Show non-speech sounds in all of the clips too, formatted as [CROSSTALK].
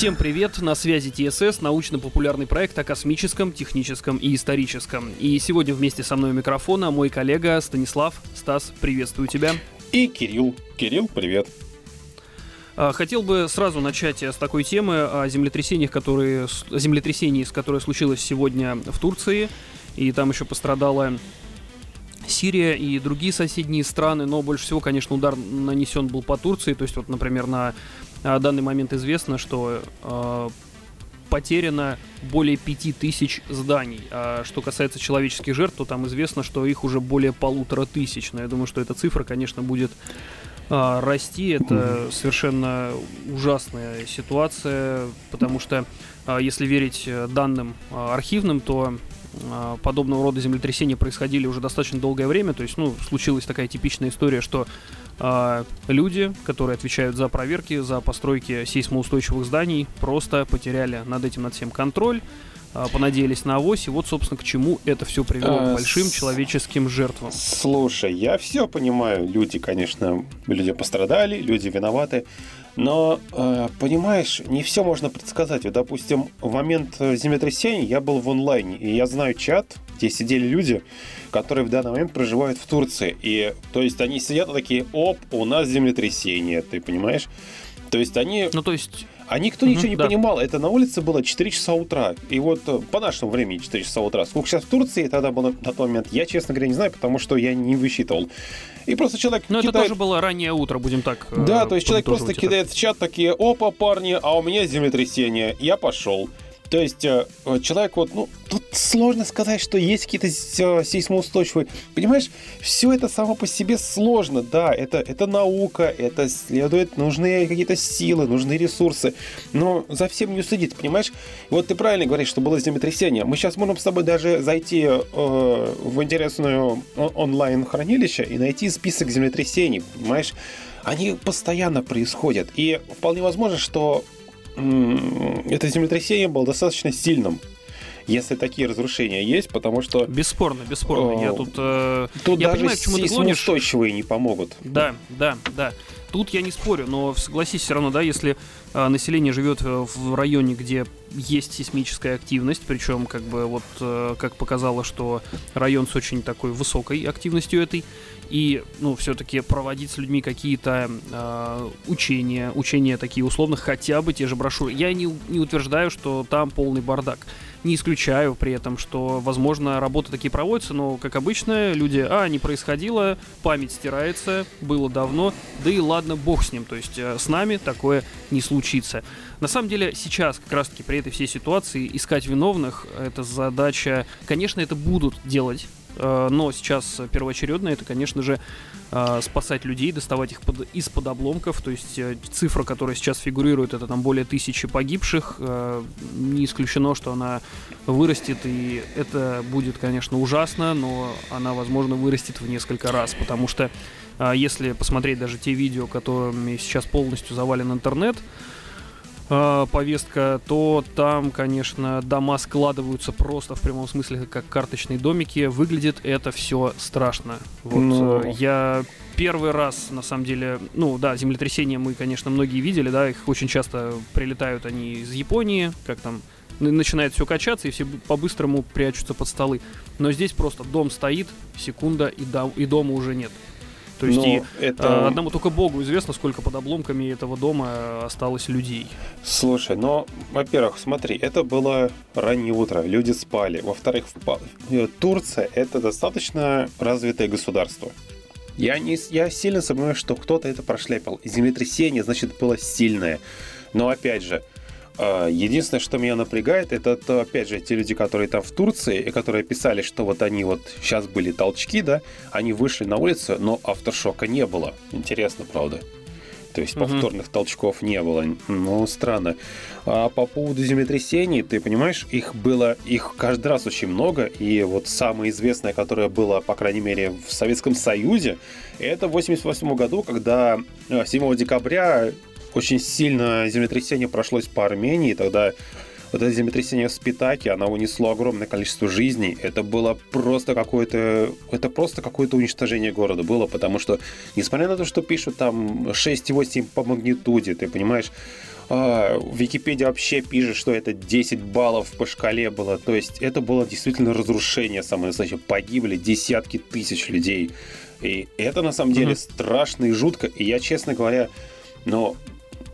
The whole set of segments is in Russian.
Всем привет, на связи ТСС, научно-популярный проект о космическом, техническом и историческом. И сегодня вместе со мной у микрофона мой коллега Станислав. Стас, приветствую тебя. И Кирилл. Кирилл, привет. А, хотел бы сразу начать с такой темы о землетрясениях, которые, землетрясении, которое случилось сегодня в Турции. И там еще пострадала Сирия и другие соседние страны, но больше всего, конечно, удар нанесен был по Турции. То есть, вот, например, на а, данный момент известно, что э, потеряно более 5000 зданий. А что касается человеческих жертв, то там известно, что их уже более полутора тысяч. Но я думаю, что эта цифра, конечно, будет э, расти. Это совершенно ужасная ситуация, потому что, э, если верить данным э, архивным, то а, подобного рода землетрясения происходили уже достаточно долгое время. То есть, ну, случилась такая типичная история, что э, люди, которые отвечают за проверки, за постройки сейсмоустойчивых зданий, просто потеряли над этим над всем контроль а, понадеялись на авось, и вот, собственно, к чему это все привело к большим с... человеческим жертвам. Слушай, я все понимаю, люди, конечно, люди пострадали, люди виноваты, но, э, понимаешь, не все можно предсказать. Вот, допустим, в момент землетрясения я был в онлайне, и я знаю чат, где сидели люди, которые в данный момент проживают в Турции. И, то есть, они сидят такие, оп, у нас землетрясение, ты понимаешь? То есть они... Ну, то есть... А никто угу, ничего не да. понимал. Это на улице было 4 часа утра. И вот э, по нашему времени 4 часа утра. Сколько сейчас в Турции тогда было на тот момент, я, честно говоря, не знаю, потому что я не высчитывал. И просто человек Но кидает... это тоже было раннее утро, будем так Да, то есть человек просто кидает в чат такие, опа, парни, а у меня землетрясение, я пошел. То есть э, человек вот, ну, тут сложно сказать, что есть какие-то э, сейсмоустойчивые. Понимаешь, все это само по себе сложно, да, это, это наука, это следует, нужны какие-то силы, нужны ресурсы, но за всем не уследить, понимаешь? Вот ты правильно говоришь, что было землетрясение. Мы сейчас можем с тобой даже зайти э, в интересную онлайн-хранилище и найти список землетрясений, понимаешь? Они постоянно происходят. И вполне возможно, что это землетрясение было достаточно сильным если такие разрушения есть, потому что... Бесспорно, бесспорно. Я тут... Э, тут я даже понимаю, к чему ты гонишь. устойчивые не помогут. Да, да, да. Тут я не спорю, но согласись все равно, да, если э, население живет в районе, где есть сейсмическая активность, причем как бы вот э, как показало, что район с очень такой высокой активностью этой, и, ну, все-таки проводить с людьми какие-то э, учения, учения такие условно, хотя бы те же брошюры. Я не, не утверждаю, что там полный бардак. Не исключаю при этом, что, возможно, работы такие проводятся, но, как обычно, люди, а, не происходило, память стирается, было давно, да и ладно, бог с ним, то есть э, с нами такое не случится. На самом деле, сейчас, как раз-таки при этой всей ситуации, искать виновных, это задача, конечно, это будут делать но сейчас первоочередно это, конечно же, э, спасать людей, доставать их под, из-под обломков. То есть э, цифра, которая сейчас фигурирует, это там более тысячи погибших. Не исключено, что она вырастет, и это будет, конечно, ужасно, но она, возможно, вырастет в несколько раз, потому что если посмотреть даже те видео, которыми сейчас полностью завален интернет, э, повестка, то там, конечно, дома складываются просто в прямом смысле как карточные домики. Выглядит это все страшно. Вот Но... э, я первый раз, на самом деле, ну да, землетрясения мы, конечно, многие видели, да, их очень часто прилетают они из Японии, как там начинает все качаться, и все по-быстрому прячутся под столы. Но здесь просто дом стоит, секунда, и, до, и дома уже нет. То есть и это... одному только Богу известно, сколько под обломками этого дома осталось людей. Слушай, но, во-первых, смотри, это было раннее утро, люди спали. Во-вторых, э, Турция — это достаточно развитое государство. Я, не, я сильно сомневаюсь, что кто-то это прошляпил. Землетрясение, значит, было сильное. Но, опять же, а, единственное, что меня напрягает, это, то, опять же, те люди, которые там в Турции, и которые писали, что вот они вот сейчас были толчки, да, они вышли на улицу, но автошока не было. Интересно, правда. То есть повторных угу. толчков не было. Ну, странно. А по поводу землетрясений, ты понимаешь, их было, их каждый раз очень много. И вот самое известное, которое было, по крайней мере, в Советском Союзе, это в 88 году, когда 7 э, декабря очень сильно землетрясение прошлось по Армении, тогда вот это землетрясение в Спитаке, оно унесло огромное количество жизней. Это было просто какое-то... Это просто какое-то уничтожение города было, потому что, несмотря на то, что пишут там 6,8 по магнитуде, ты понимаешь, а, Википедия вообще пишет, что это 10 баллов по шкале было. То есть это было действительно разрушение самое настоящее. Погибли десятки тысяч людей. И это на самом деле mm-hmm. страшно и жутко. И я, честно говоря, но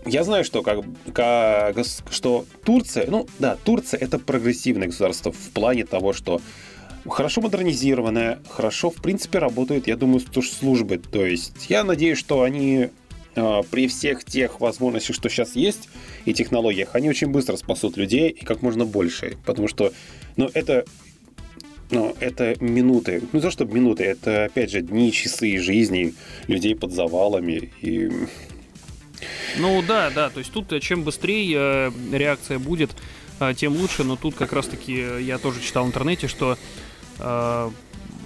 я знаю, что, как, как, что Турция, ну да, Турция это прогрессивное государство в плане того, что хорошо модернизированная, хорошо, в принципе, работают, я думаю, службы. То есть я надеюсь, что они э, при всех тех возможностях, что сейчас есть, и технологиях, они очень быстро спасут людей и как можно больше. Потому что, ну, это но это минуты. Ну, то, чтобы минуты, это, опять же, дни, часы жизни людей под завалами. И... Ну, да, да. То есть тут э, чем быстрее э, реакция будет, э, тем лучше. Но тут как раз-таки я тоже читал в интернете, что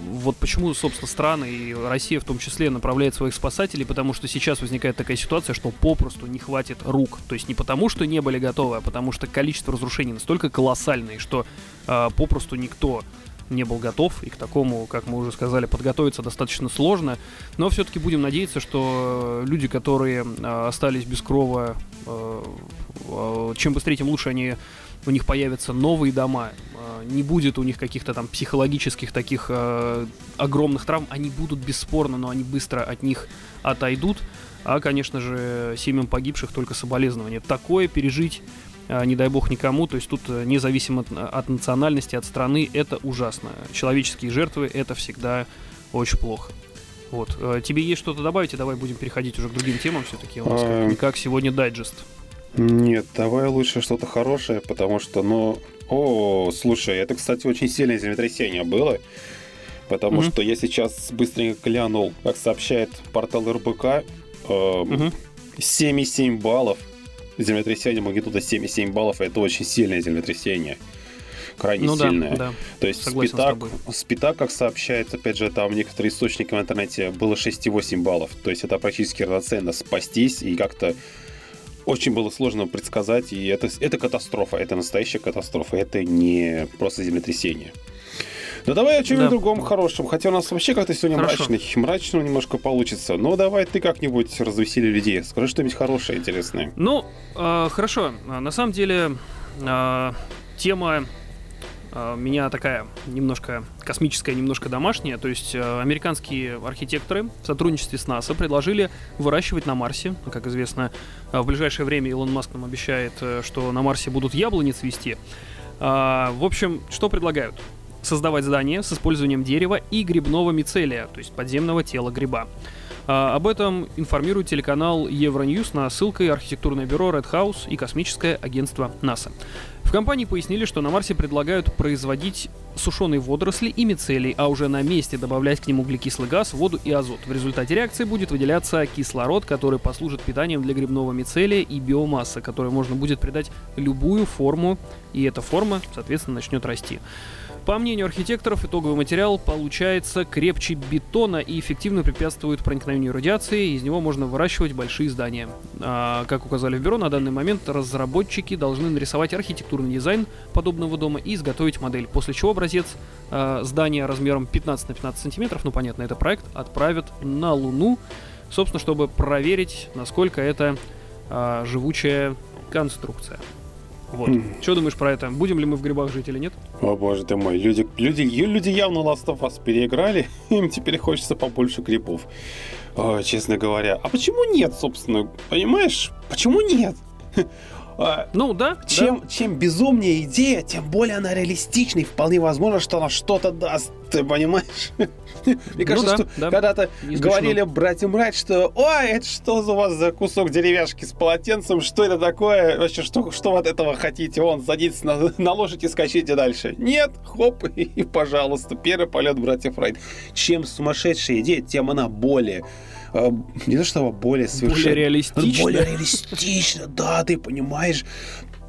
вот почему, собственно, страны и Россия в том числе направляет своих спасателей, потому что сейчас возникает такая ситуация, что попросту не хватит рук. То есть не потому, что не были готовы, а потому что количество разрушений настолько колоссальное, что э, попросту никто не был готов, и к такому, как мы уже сказали, подготовиться достаточно сложно. Но все-таки будем надеяться, что люди, которые э, остались без крова, э, э, чем быстрее, тем лучше они у них появятся новые дома, не будет у них каких-то там психологических таких огромных травм, они будут бесспорно, но они быстро от них отойдут. А, конечно же, семьям погибших только соболезнования. Такое пережить не дай бог никому, то есть тут э, независимо от, от национальности, от страны, это ужасно. Человеческие жертвы это всегда очень плохо. Вот. Э, тебе есть что-то добавить, и давай будем переходить уже к другим темам все-таки. У нас как, как сегодня дайджест. Нет, давай лучше что-то хорошее, потому что, ну, о, слушай, это, кстати, очень сильное землетрясение было, потому mm-hmm. что я сейчас быстренько глянул, как сообщает портал РБК, э, mm-hmm. 7,7 баллов землетрясение магнитуда 7,7 баллов, это очень сильное землетрясение. Крайне ну, сильное. Да, да. То есть Спитак, Спитак, как сообщает, опять же, там некоторые источники в интернете, было 6,8 баллов. То есть это практически равноценно спастись и как-то очень было сложно предсказать, и это, это катастрофа, это настоящая катастрофа, это не просто землетрясение. Ну давай о чем-нибудь да. другом хорошем. Хотя у нас вообще как-то сегодня Хорошо. мрачный. Мрачно немножко получится. Но давай ты как-нибудь развесели людей. Скажи что-нибудь хорошее, интересное. Ну, э, хорошо. На самом деле, э, тема э, меня такая немножко космическая, немножко домашняя. То есть э, американские архитекторы в сотрудничестве с НАСА предложили выращивать на Марсе. Как известно, в ближайшее время Илон Маск нам обещает, э, что на Марсе будут яблони цвести. В общем, что предлагают? Создавать здания с использованием дерева и грибного мицелия, то есть подземного тела гриба. А, об этом информирует телеканал Евроньюз на ссылкой архитектурное бюро Red House и космическое агентство НАСА. В компании пояснили, что на Марсе предлагают производить сушеные водоросли и мицелий, а уже на месте добавлять к ним углекислый газ, воду и азот. В результате реакции будет выделяться кислород, который послужит питанием для грибного мицелия и биомасса, которой можно будет придать любую форму, и эта форма, соответственно, начнет расти. По мнению архитекторов, итоговый материал получается крепче бетона и эффективно препятствует проникновению радиации. Из него можно выращивать большие здания. А, как указали в бюро, на данный момент разработчики должны нарисовать архитектурный дизайн подобного дома и изготовить модель, после чего образец а, здания размером 15 на 15 сантиметров, ну понятно, это проект, отправят на Луну, собственно, чтобы проверить, насколько это а, живучая конструкция. Вот. Mm. Что думаешь про это? Будем ли мы в грибах жить или нет? О боже ты мой, люди, люди, люди явно Last of Us переиграли, [LAUGHS] им теперь хочется побольше грибов. О, честно говоря. А почему нет, собственно? Понимаешь? Почему нет? [LAUGHS] А, ну да. Чем, да. чем безумнее идея, тем более она реалистична и вполне возможно, что она что-то даст. Ты понимаешь? Мне кажется, ну, да, что да. когда-то говорили братья Мрать, что ой, это что за у вас за кусок деревяшки с полотенцем, что это такое? Вообще, что, что вы от этого хотите? Вон, садитесь на, на лошадь и скачите дальше. Нет, хоп, и, [LAUGHS] и пожалуйста, первый полет братьев Райт. Чем сумасшедшая идея, тем она более не то что более совершенно... Более реалистично. Более реалистично, [LAUGHS] да, ты понимаешь.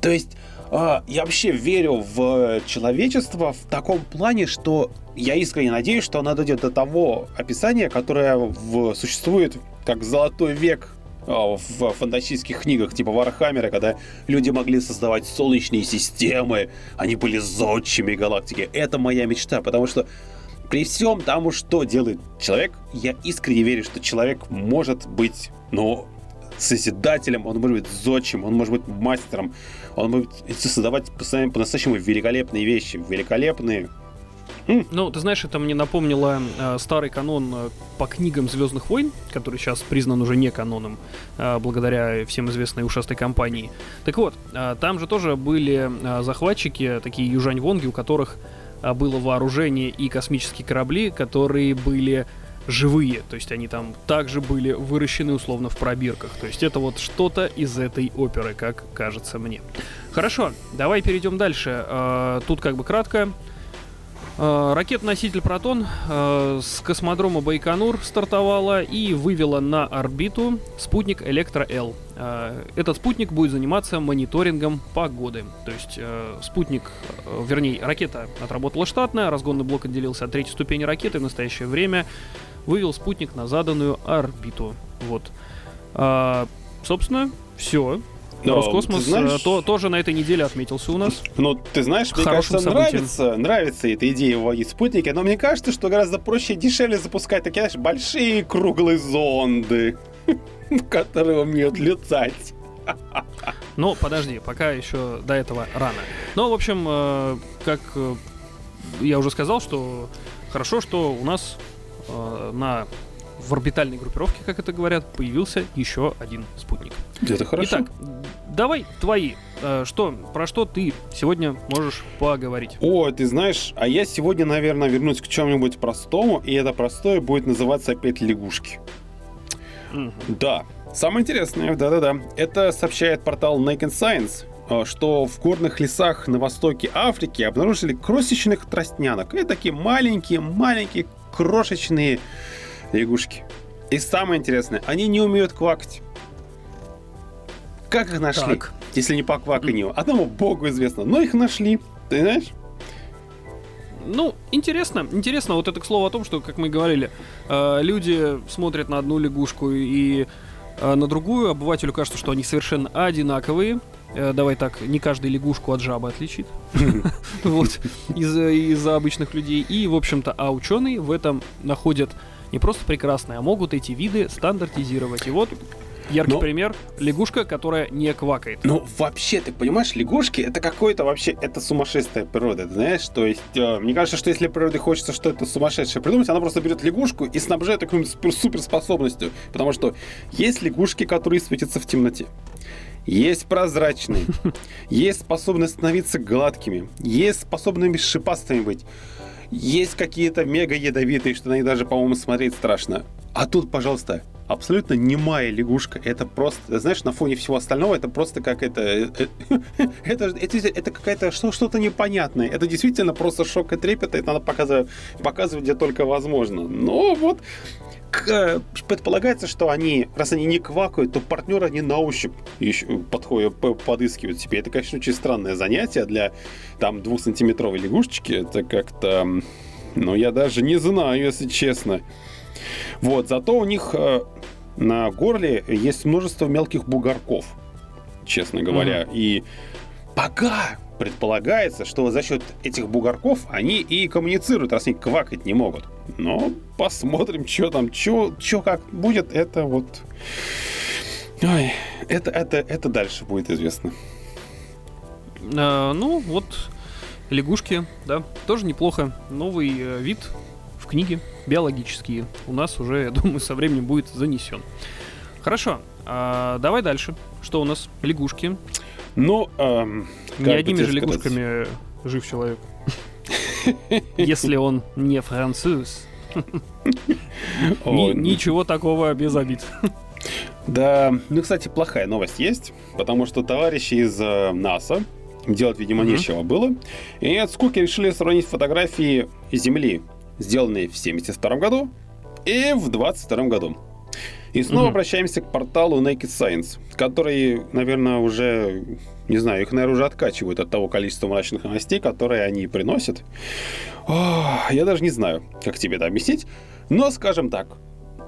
То есть э, я вообще верю в человечество в таком плане, что я искренне надеюсь, что она дойдет до того описания, которое в, существует как золотой век э, в фантастических книгах типа Warhammer а, когда люди могли создавать солнечные системы, они были зодчими галактики. Это моя мечта, потому что при всем тому, что делает человек, я искренне верю, что человек может быть, ну, созидателем, он может быть зодчим, он может быть мастером, он может создавать по-настоящему великолепные вещи, великолепные ну, ты знаешь, это мне напомнило э, старый канон э, по книгам Звездных войн, который сейчас признан уже не каноном, э, благодаря всем известной ушастой компании. Так вот, э, там же тоже были э, захватчики, такие южань-вонги, у которых было вооружение и космические корабли, которые были живые, то есть они там также были выращены условно в пробирках. То есть это вот что-то из этой оперы, как кажется мне. Хорошо, давай перейдем дальше. Э, тут как бы кратко. Э, ракета-носитель «Протон» э, с космодрома Байконур стартовала и вывела на орбиту спутник «Электро-Л». Э, этот спутник будет заниматься мониторингом погоды. То есть спутник, вернее, ракета отработала штатно, разгонный блок отделился от третьей ступени ракеты в настоящее время вывел спутник на заданную орбиту. Вот. Собственно, все. Но, Роскосмос знаешь, э, то, тоже на этой неделе отметился у нас. Ну, ты знаешь, мне кажется, нравится, нравится эта идея вводить спутники, но мне кажется, что гораздо проще и дешевле запускать такие, знаешь, большие круглые зонды, [LAUGHS] которые умеют летать. [LAUGHS] Ну, подожди, пока еще до этого рано. Ну, в общем, э, как э, я уже сказал, что хорошо, что у нас на в орбитальной группировке, как это говорят, появился еще один спутник. Это хорошо. Итак, давай твои. Э, что, про что ты сегодня можешь поговорить? О, ты знаешь, а я сегодня, наверное, вернусь к чему-нибудь простому, и это простое будет называться опять лягушки. Угу. Да, самое интересное, да-да-да, это сообщает портал Naked Science, э, что в горных лесах на востоке Африки обнаружили крошечных тростнянок. Это такие маленькие-маленькие крошечные лягушки. И самое интересное, они не умеют квакать. Как их нашли? Так. Если не по кваканью? Одному богу известно. Но их нашли. Ты знаешь? Ну, интересно, интересно, вот это к слову о том, что, как мы говорили, э, люди смотрят на одну лягушку и э, на другую, обывателю кажется, что они совершенно одинаковые. Э, давай так, не каждый лягушку от жабы отличит. [LAUGHS] Вот, из-за обычных людей. И, в общем-то, а ученые в этом находят не просто прекрасные, а могут эти виды стандартизировать. И вот Яркий Но... пример — лягушка, которая не квакает. Ну, вообще, ты понимаешь, лягушки — это какое-то вообще, это сумасшествие природы, ты знаешь? То есть, э, мне кажется, что если природе хочется что-то сумасшедшее придумать, она просто берет лягушку и снабжает такой суперспособностью. Потому что есть лягушки, которые светятся в темноте. Есть прозрачные, [LAUGHS] есть способны становиться гладкими, есть способными шипастыми быть. Есть какие-то мега ядовитые, что на них даже, по-моему, смотреть страшно. А тут, пожалуйста, абсолютно немая лягушка. Это просто, знаешь, на фоне всего остального, это просто как это... Э, [LAUGHS] это, это, это какая-то что, что-то непонятное. Это действительно просто шок и трепет, это надо показывать, показывать где только возможно. Но вот Э, предполагается, что они, раз они не квакают, то партнеры они на ощупь еще подходят, подыскивают себе. Это, конечно, очень странное занятие для там двухсантиметровой лягушечки. Это как-то, ну, я даже не знаю, если честно. Вот, зато у них э, на горле есть множество мелких бугорков, честно говоря. Mm-hmm. И пока предполагается, что за счет этих бугорков они и коммуницируют, раз они квакать не могут. Но посмотрим, что там, что как будет, это вот... Ой, это, это, это дальше будет известно. А, ну, вот лягушки, да, тоже неплохо. Новый э, вид в книге, биологические. У нас уже, я думаю, со временем будет занесен. Хорошо, а, давай дальше. Что у нас? Лягушки. Ну, эм, не одними же лягушками жив человек. Если он не француз. Ничего такого без обид. Да, ну, кстати, плохая новость есть, потому что товарищи из э, НАСА, делать, видимо, нечего было, и от скуки решили сравнить фотографии Земли, сделанные в 1972 году и в 22 году. И снова mm-hmm. обращаемся к порталу Naked Science, который, наверное, уже, не знаю, их, наверное, уже откачивают от того количества мрачных новостей, которые они приносят. О, я даже не знаю, как тебе это объяснить, но, скажем так,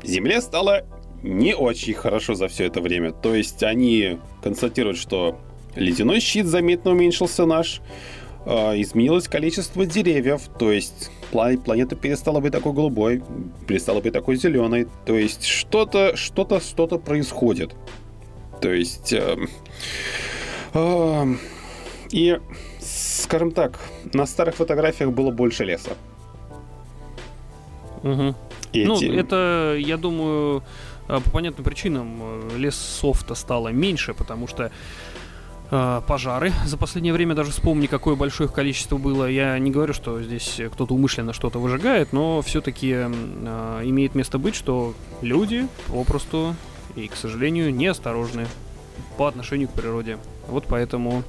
Земле стало не очень хорошо за все это время. То есть они констатируют, что ледяной щит заметно уменьшился наш, э, изменилось количество деревьев, то есть планета перестала быть такой голубой, перестала быть такой зеленой. То есть что-то, что-то, что-то происходит. То есть... Э, э, и, скажем так, на старых фотографиях было больше леса. Угу. Эти... Ну, это, я думаю, э, по понятным причинам э, лесов-то стало меньше, потому что пожары за последнее время даже вспомни, какое большое их количество было. Я не говорю, что здесь кто-то умышленно что-то выжигает, но все-таки э, имеет место быть, что люди попросту и, к сожалению, неосторожны по отношению к природе. Вот поэтому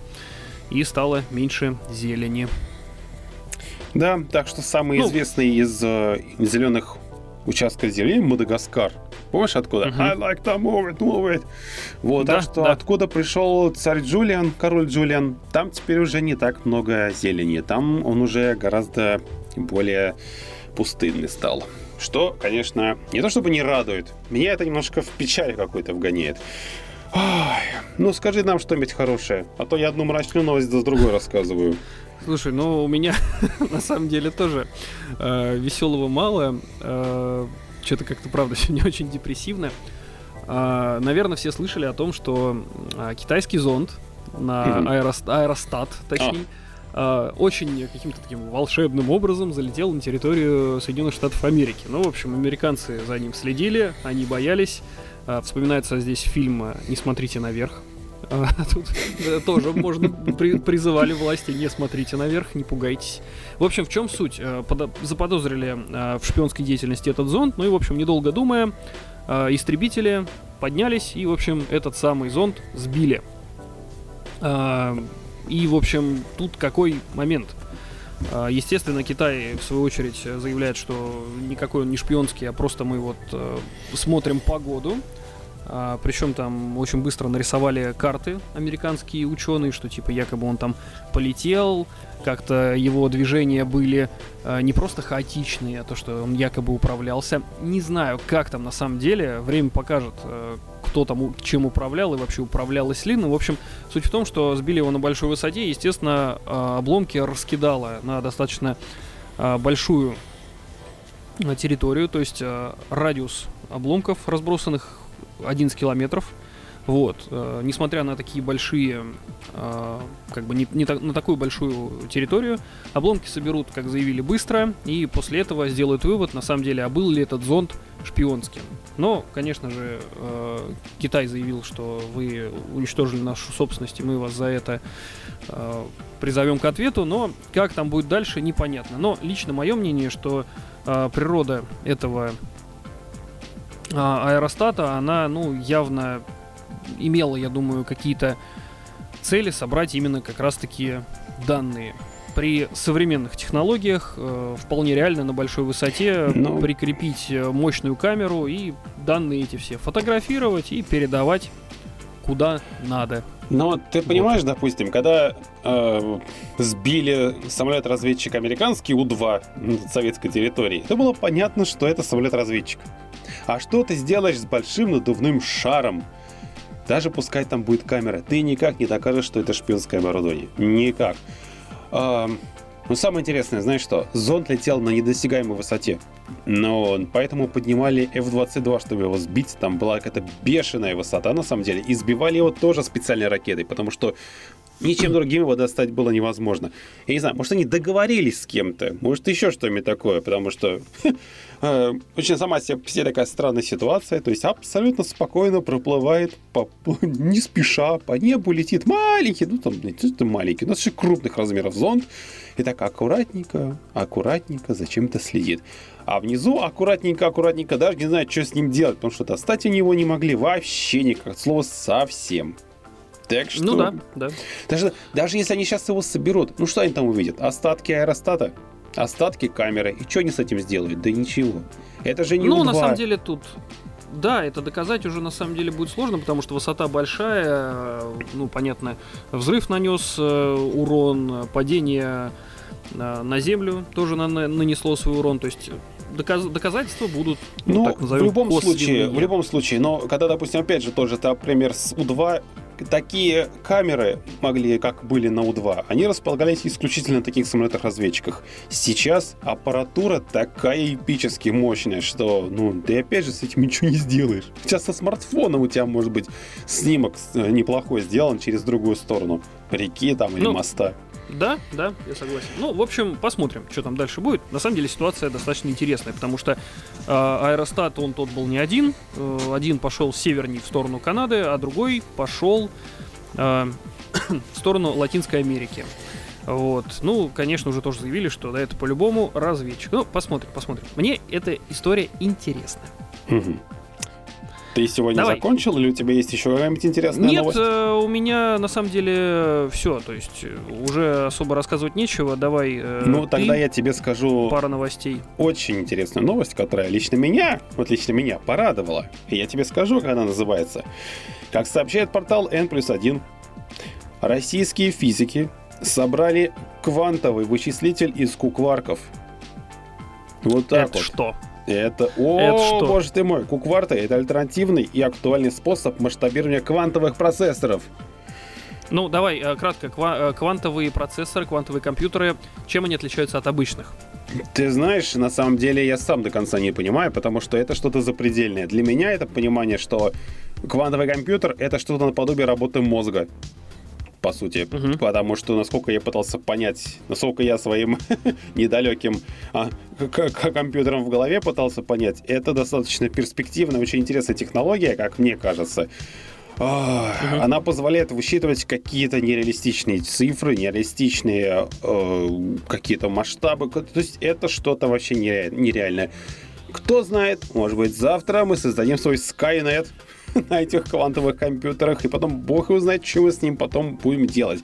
и стало меньше зелени. Да, так что самый ну, известный из э, зеленых участков земли Мадагаскар. Помнишь откуда? Uh-huh. I like to move it, move it. Вот, да, так что да. откуда пришел царь Джулиан, король Джулиан, там теперь уже не так много зелени. Там он уже гораздо более пустынный стал. Что, конечно, не то чтобы не радует. Меня это немножко в печаль какой-то вгоняет. Ой, ну скажи нам что-нибудь хорошее, а то я одну мрачную новость за другой рассказываю. Слушай, ну у меня [LAUGHS] на самом деле тоже э, веселого мало. Э, Что-то как-то, правда, сегодня очень депрессивно. Э, наверное, все слышали о том, что э, китайский зонд на аэрост, аэростат, точнее, а. э, очень каким-то таким волшебным образом залетел на территорию Соединенных Штатов Америки. Ну, в общем, американцы за ним следили, они боялись. Э, вспоминается здесь фильм «Не смотрите наверх», тут тоже можно призывали власти, не смотрите наверх, не пугайтесь. В общем, в чем суть? Э, заподозрили э, в шпионской деятельности этот зонд, ну и, в общем, недолго думая, э, истребители поднялись и, в общем, этот самый зонд сбили. И, в общем, тут какой момент? Естественно, Китай, в свою очередь, заявляет, что никакой он не шпионский, а просто мы вот смотрим погоду. А, причем там очень быстро нарисовали карты американские ученые, что типа якобы он там полетел, как-то его движения были а, не просто хаотичные, а то, что он якобы управлялся. Не знаю, как там на самом деле, время покажет, а, кто там чем управлял и вообще управлялось ли. Ну, в общем, суть в том, что сбили его на большой высоте, естественно, обломки раскидало на достаточно большую территорию, то есть радиус обломков разбросанных 11 километров. Вот, э, несмотря на такие большие, э, как бы не, не та, на такую большую территорию, обломки соберут, как заявили, быстро, и после этого сделают вывод, на самом деле, а был ли этот зонд шпионским. Но, конечно же, э, Китай заявил, что вы уничтожили нашу собственность, и мы вас за это э, призовем к ответу, но как там будет дальше, непонятно. Но лично мое мнение, что э, природа этого аэростата, она, ну, явно имела, я думаю, какие-то цели собрать именно как раз-таки данные. При современных технологиях э, вполне реально на большой высоте Но... Ну. прикрепить э, мощную камеру и данные эти все фотографировать и передавать куда надо. Но ты понимаешь, вот. допустим, когда э, сбили самолет-разведчик американский У-2 на советской территории, то было понятно, что это самолет-разведчик. А что ты сделаешь с большим надувным шаром? Даже пускай там будет камера, ты никак не докажешь, что это шпионское оборудование. Никак. Но самое интересное, знаешь что? Зонд летел на недосягаемой высоте. Но поэтому поднимали F-22, чтобы его сбить. Там была какая-то бешеная высота, на самом деле. И сбивали его тоже специальной ракетой, потому что Ничем другим его достать было невозможно. Я не знаю, может, они договорились с кем-то, может, еще что-нибудь такое, потому что э, очень сама себе такая странная ситуация, то есть абсолютно спокойно проплывает, по, не спеша, по небу летит маленький, ну там, это маленький, у нас еще крупных размеров зонд, и так аккуратненько, аккуратненько зачем-то следит. А внизу аккуратненько, аккуратненько даже не знают, что с ним делать, потому что достать они его не могли вообще никак, слово совсем. Так что... Ну да, да. Даже, даже если они сейчас его соберут, ну что они там увидят? Остатки аэростата? Остатки камеры. И что они с этим сделают? Да ничего. Это же не Ну, У-2. на самом деле тут... Да, это доказать уже на самом деле будет сложно, потому что высота большая, ну, понятно, взрыв нанес э, урон, падение э, на землю тоже нанесло свой урон, то есть доказ, доказательства будут. Ну, так назовем, в любом случае, в любом случае, но когда, допустим, опять же, тоже это пример с У-2, такие камеры могли, как были на У-2, они располагались исключительно на таких самолетах-разведчиках. Сейчас аппаратура такая эпически мощная, что, ну, ты опять же с этим ничего не сделаешь. Сейчас со смартфоном у тебя может быть снимок э, неплохой сделан через другую сторону реки там или ну, моста. Да, да, я согласен. Ну, в общем, посмотрим, что там дальше будет. На самом деле ситуация достаточно интересная, потому что э, аэростат, он тот был не один. Э, один пошел севернее в сторону Канады, а другой пошел э, [COUGHS] в сторону Латинской Америки. Вот. Ну, конечно, уже тоже заявили, что да, это по-любому разведчик. Ну, посмотрим, посмотрим. Мне эта история интересна. Ты сегодня Давай. закончил или у тебя есть еще какая-нибудь интересная Нет, новость? Нет, э, у меня на самом деле все. То есть э, уже особо рассказывать нечего. Давай. Э, ну, тогда я тебе скажу. Пара новостей. Очень интересную новость, которая лично меня, вот лично меня порадовала. И я тебе скажу, как она называется. Как сообщает портал N плюс 1, российские физики собрали квантовый вычислитель из кукварков. Вот так Это вот. что? Это, о, это что? боже ты мой, кукварты — это альтернативный и актуальный способ масштабирования квантовых процессоров. Ну, давай, э, кратко, э, квантовые процессоры, квантовые компьютеры, чем они отличаются от обычных? Ты знаешь, на самом деле я сам до конца не понимаю, потому что это что-то запредельное. Для меня это понимание, что квантовый компьютер — это что-то наподобие работы мозга по сути. Угу. Потому что, насколько я пытался понять, насколько я своим [LAUGHS] недалеким а, компьютером в голове пытался понять, это достаточно перспективная, очень интересная технология, как мне кажется. Oh, угу. Она позволяет высчитывать какие-то нереалистичные цифры, нереалистичные э, какие-то масштабы. То есть это что-то вообще нереальное. Кто знает, может быть, завтра мы создадим свой Skynet, [LAUGHS] на этих квантовых компьютерах, и потом бог его знает, что мы с ним потом будем делать.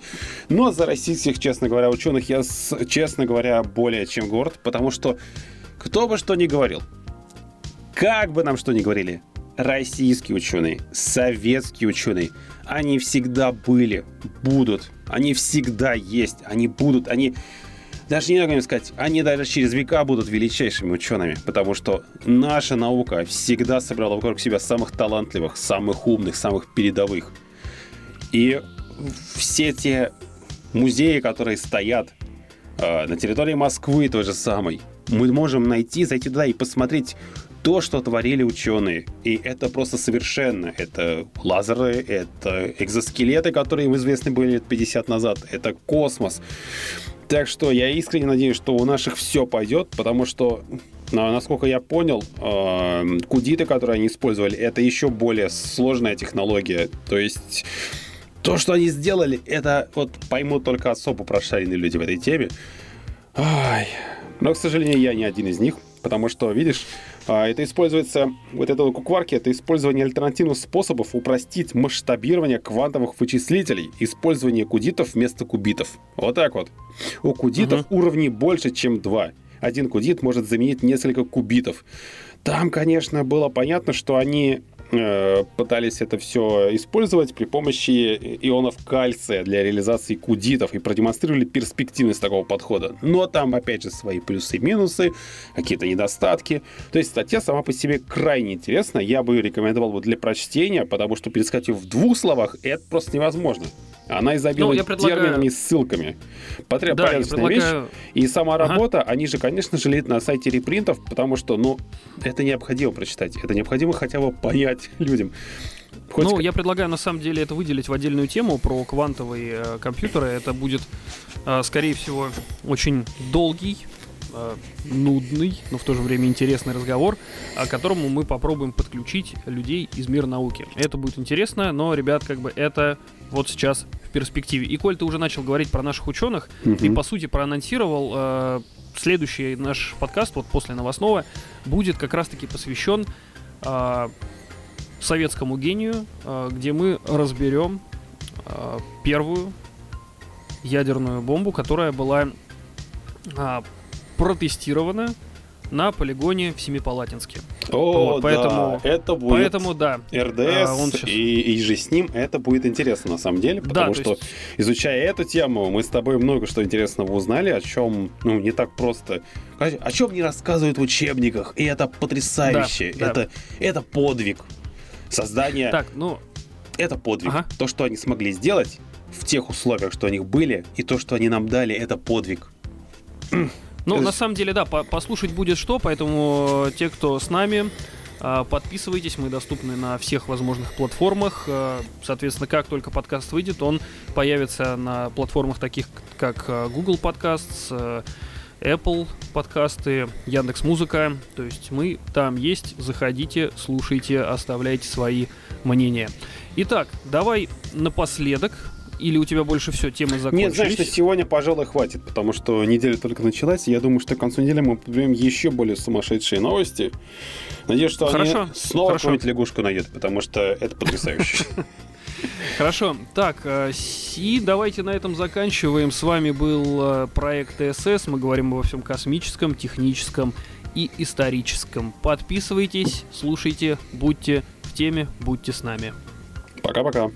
Но за российских, честно говоря, ученых я, честно говоря, более чем горд, потому что кто бы что ни говорил, как бы нам что ни говорили, российские ученые, советские ученые, они всегда были, будут, они всегда есть, они будут, они даже не могу сказать, они даже через века будут величайшими учеными, потому что наша наука всегда собрала вокруг себя самых талантливых, самых умных, самых передовых. И все те музеи, которые стоят э, на территории Москвы той же самой, мы можем найти, зайти туда и посмотреть то, что творили ученые. И это просто совершенно. Это лазеры, это экзоскелеты, которые им известны были лет 50 назад, это космос. Так что я искренне надеюсь, что у наших все пойдет, потому что, насколько я понял, э, кудиты, которые они использовали, это еще более сложная технология. То есть то, что они сделали, это вот поймут только особо прошаренные люди в этой теме. Ай. Но, к сожалению, я не один из них, потому что, видишь, это используется, вот это кукварки, это использование альтернативных способов упростить масштабирование квантовых вычислителей, использование кудитов вместо кубитов. Вот так вот. У кудитов угу. уровней больше, чем два. Один кудит может заменить несколько кубитов. Там, конечно, было понятно, что они пытались это все использовать при помощи ионов кальция для реализации кудитов и продемонстрировали перспективность такого подхода. Но там, опять же, свои плюсы и минусы, какие-то недостатки. То есть статья сама по себе крайне интересна. Я бы ее рекомендовал бы для прочтения, потому что пересказать ее в двух словах это просто невозможно. Она изобилует ну, предлагаю... терминами и ссылками. Потреб... Да, Порядочная предлагаю... вещь. И сама ага. работа, они же, конечно же, лежат на сайте репринтов, потому что, ну, это необходимо прочитать. Это необходимо хотя бы понять людям. Хоть ну, я предлагаю на самом деле это выделить в отдельную тему про квантовые э, компьютеры. Это будет, э, скорее всего, очень долгий, э, нудный, но в то же время интересный разговор, к которому мы попробуем подключить людей из мира науки. Это будет интересно, но, ребят, как бы это вот сейчас в перспективе. И коль ты уже начал говорить про наших ученых, угу. ты по сути проанонсировал э, следующий наш подкаст, вот после новостного, будет как раз-таки посвящен э, советскому гению, э, где мы разберем э, первую ядерную бомбу, которая была э, протестирована на полигоне в Семипалатинске. О, вот, поэтому, да, это будет поэтому, да, РДС а, он сейчас... и, и же с ним это будет интересно на самом деле, потому да, что есть... изучая эту тему, мы с тобой много что интересного узнали, о чем ну, не так просто, о чем не рассказывают в учебниках, и это потрясающе, да, это, да. это подвиг создания так, ну, Это подвиг. Ага. То, что они смогли сделать в тех условиях, что у них были, и то, что они нам дали, это подвиг. Ну, на самом деле, да, послушать будет что, поэтому те, кто с нами, а, подписывайтесь, мы доступны на всех возможных платформах. Соответственно, как только подкаст выйдет, он появится на платформах таких, как Google Podcasts, Apple подкасты, Яндекс Музыка. То есть мы там есть. Заходите, слушайте, оставляйте свои мнения. Итак, давай напоследок или у тебя больше все, темы закончились? Нет, знаешь, что сегодня, пожалуй, хватит, потому что неделя только началась, и я думаю, что к концу недели мы подберем еще более сумасшедшие новости. Надеюсь, что Хорошо. они снова какую-нибудь лягушку найдут, потому что это потрясающе. [LAUGHS] Хорошо. Так, э, и давайте на этом заканчиваем. С вами был э, проект ТСС. Мы говорим обо всем космическом, техническом и историческом. Подписывайтесь, слушайте, будьте в теме, будьте с нами. Пока-пока.